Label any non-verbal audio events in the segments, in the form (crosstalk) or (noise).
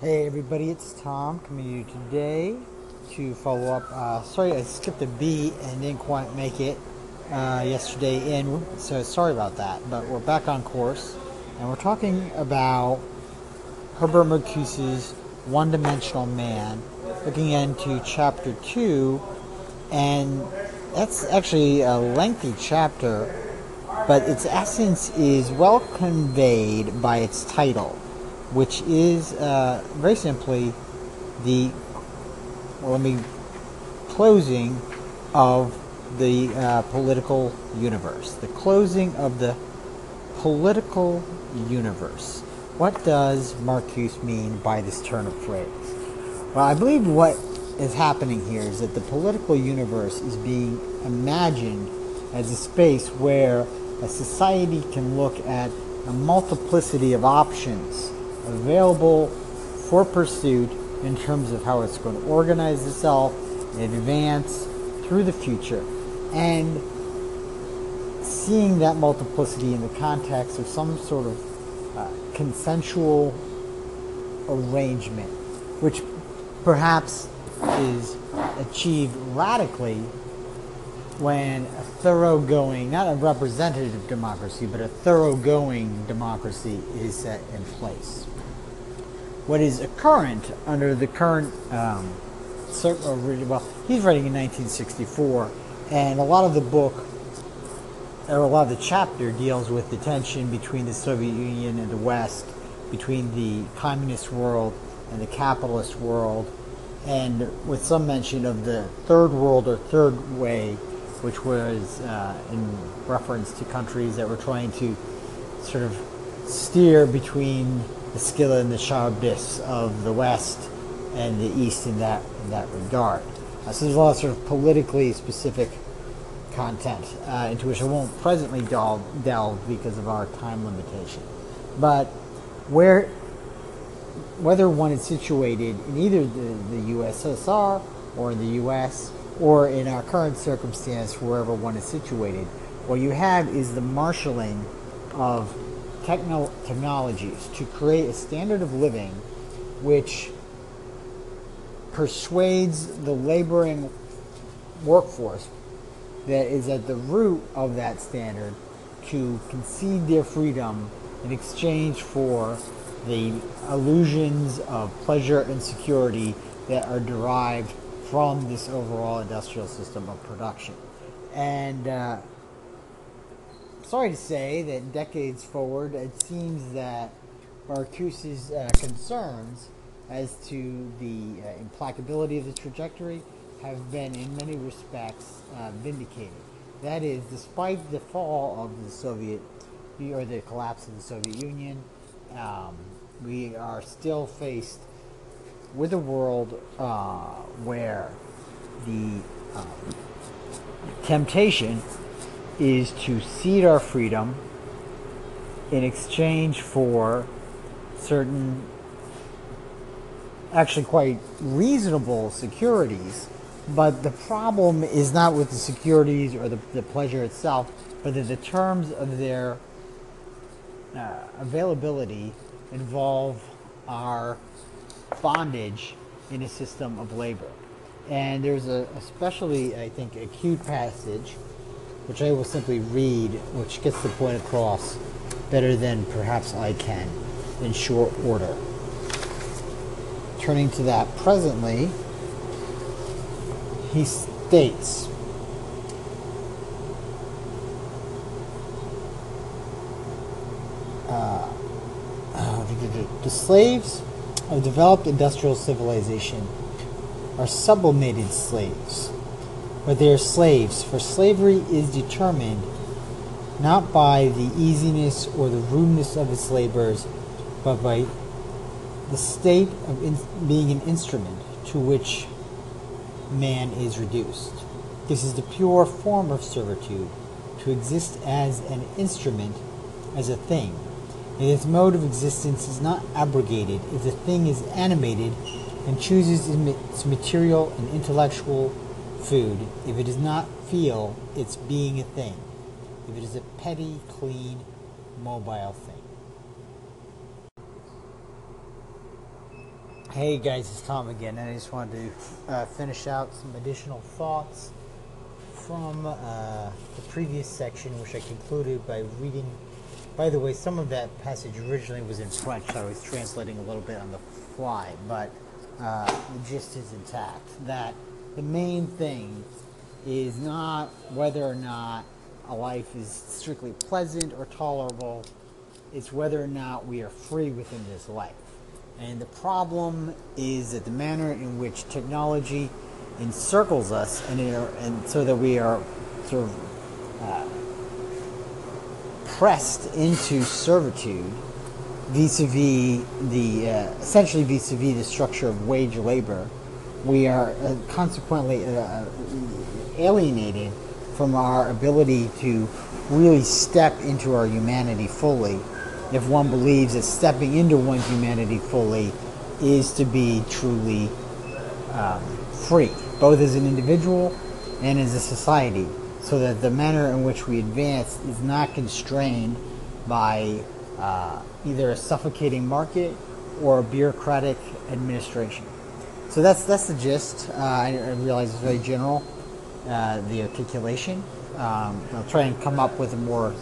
Hey everybody, it's Tom coming to you today to follow up. Uh, sorry, I skipped a beat and didn't quite make it uh, yesterday in, so sorry about that. But we're back on course, and we're talking about Herbert Marcuse's One Dimensional Man, looking into chapter two, and that's actually a lengthy chapter, but its essence is well conveyed by its title which is uh, very simply the well, let me closing of the uh, political universe, the closing of the political universe. What does Marcuse mean by this turn of phrase? Well, I believe what is happening here is that the political universe is being imagined as a space where a society can look at a multiplicity of options available for pursuit in terms of how it's going to organize itself and advance through the future. And seeing that multiplicity in the context of some sort of uh, consensual arrangement, which perhaps is achieved radically when a thoroughgoing, not a representative democracy, but a thoroughgoing democracy is set in place. What is current under the current um, well he's writing in 1964 and a lot of the book or a lot of the chapter deals with the tension between the soviet union and the west between the communist world and the capitalist world and with some mention of the third world or third way which was uh, in reference to countries that were trying to sort of steer between the Scylla and the Charybdis of the West and the East in that in that regard. Uh, so there's a lot of sort of politically specific content uh, into which I won't presently delve, delve because of our time limitation. But where whether one is situated in either the, the USSR or the US or in our current circumstance wherever one is situated, what you have is the marshaling of techno- technologies to create a standard of living which persuades the laboring workforce that is at the root of that standard to concede their freedom in exchange for the illusions of pleasure and security that are derived from this overall industrial system of production. And uh, sorry to say that decades forward, it seems that Marcuse's uh, concerns as to the uh, implacability of the trajectory have been, in many respects, uh, vindicated. That is, despite the fall of the Soviet or the collapse of the Soviet Union, um, we are still faced with a world uh, where the um, temptation is to cede our freedom in exchange for certain actually quite reasonable securities but the problem is not with the securities or the, the pleasure itself but that the terms of their uh, availability involve our bondage in a system of labor and there's a especially i think acute passage which I will simply read, which gets the point across better than perhaps I can in short order. Turning to that presently, he states uh, (sighs) the slaves of developed industrial civilization are sublimated slaves but they are slaves, for slavery is determined not by the easiness or the rudeness of its labors, but by the state of in, being an instrument to which man is reduced. This is the pure form of servitude, to exist as an instrument, as a thing. And its mode of existence is not abrogated if the thing is animated and chooses its material and intellectual food if it does not feel it's being a thing, if it is a petty, clean, mobile thing. Hey guys, it's Tom again, and I just wanted to uh, finish out some additional thoughts from uh, the previous section, which I concluded by reading. By the way, some of that passage originally was in French, I was translating a little bit on the fly, but uh, the gist is intact. That the main thing is not whether or not a life is strictly pleasant or tolerable, it's whether or not we are free within this life. And the problem is that the manner in which technology encircles us, and, are, and so that we are sort of uh, pressed into servitude vis-a-vis the uh, essentially vis-a-vis the structure of wage labor. We are uh, consequently uh, alienated from our ability to really step into our humanity fully if one believes that stepping into one's humanity fully is to be truly um, free, both as an individual and as a society, so that the manner in which we advance is not constrained by uh, either a suffocating market or a bureaucratic administration. So that's that's the gist. Uh, I, I, realize it's very general, uh, the articulation. Um, I'll try and come up with more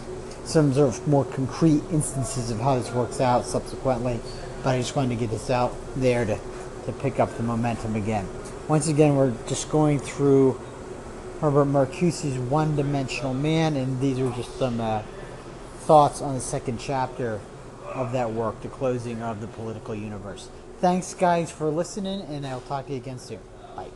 some sort of more concrete instances of how this works out subsequently, but I just wanted to get this out there to, to pick up the momentum again. Once again, we're just going through Herbert Marcuse's One Dimensional Man, and these are just some uh, thoughts on the second chapter of that work, the closing of the political universe. Thanks, guys, for listening, and I'll talk to you again soon. Bye.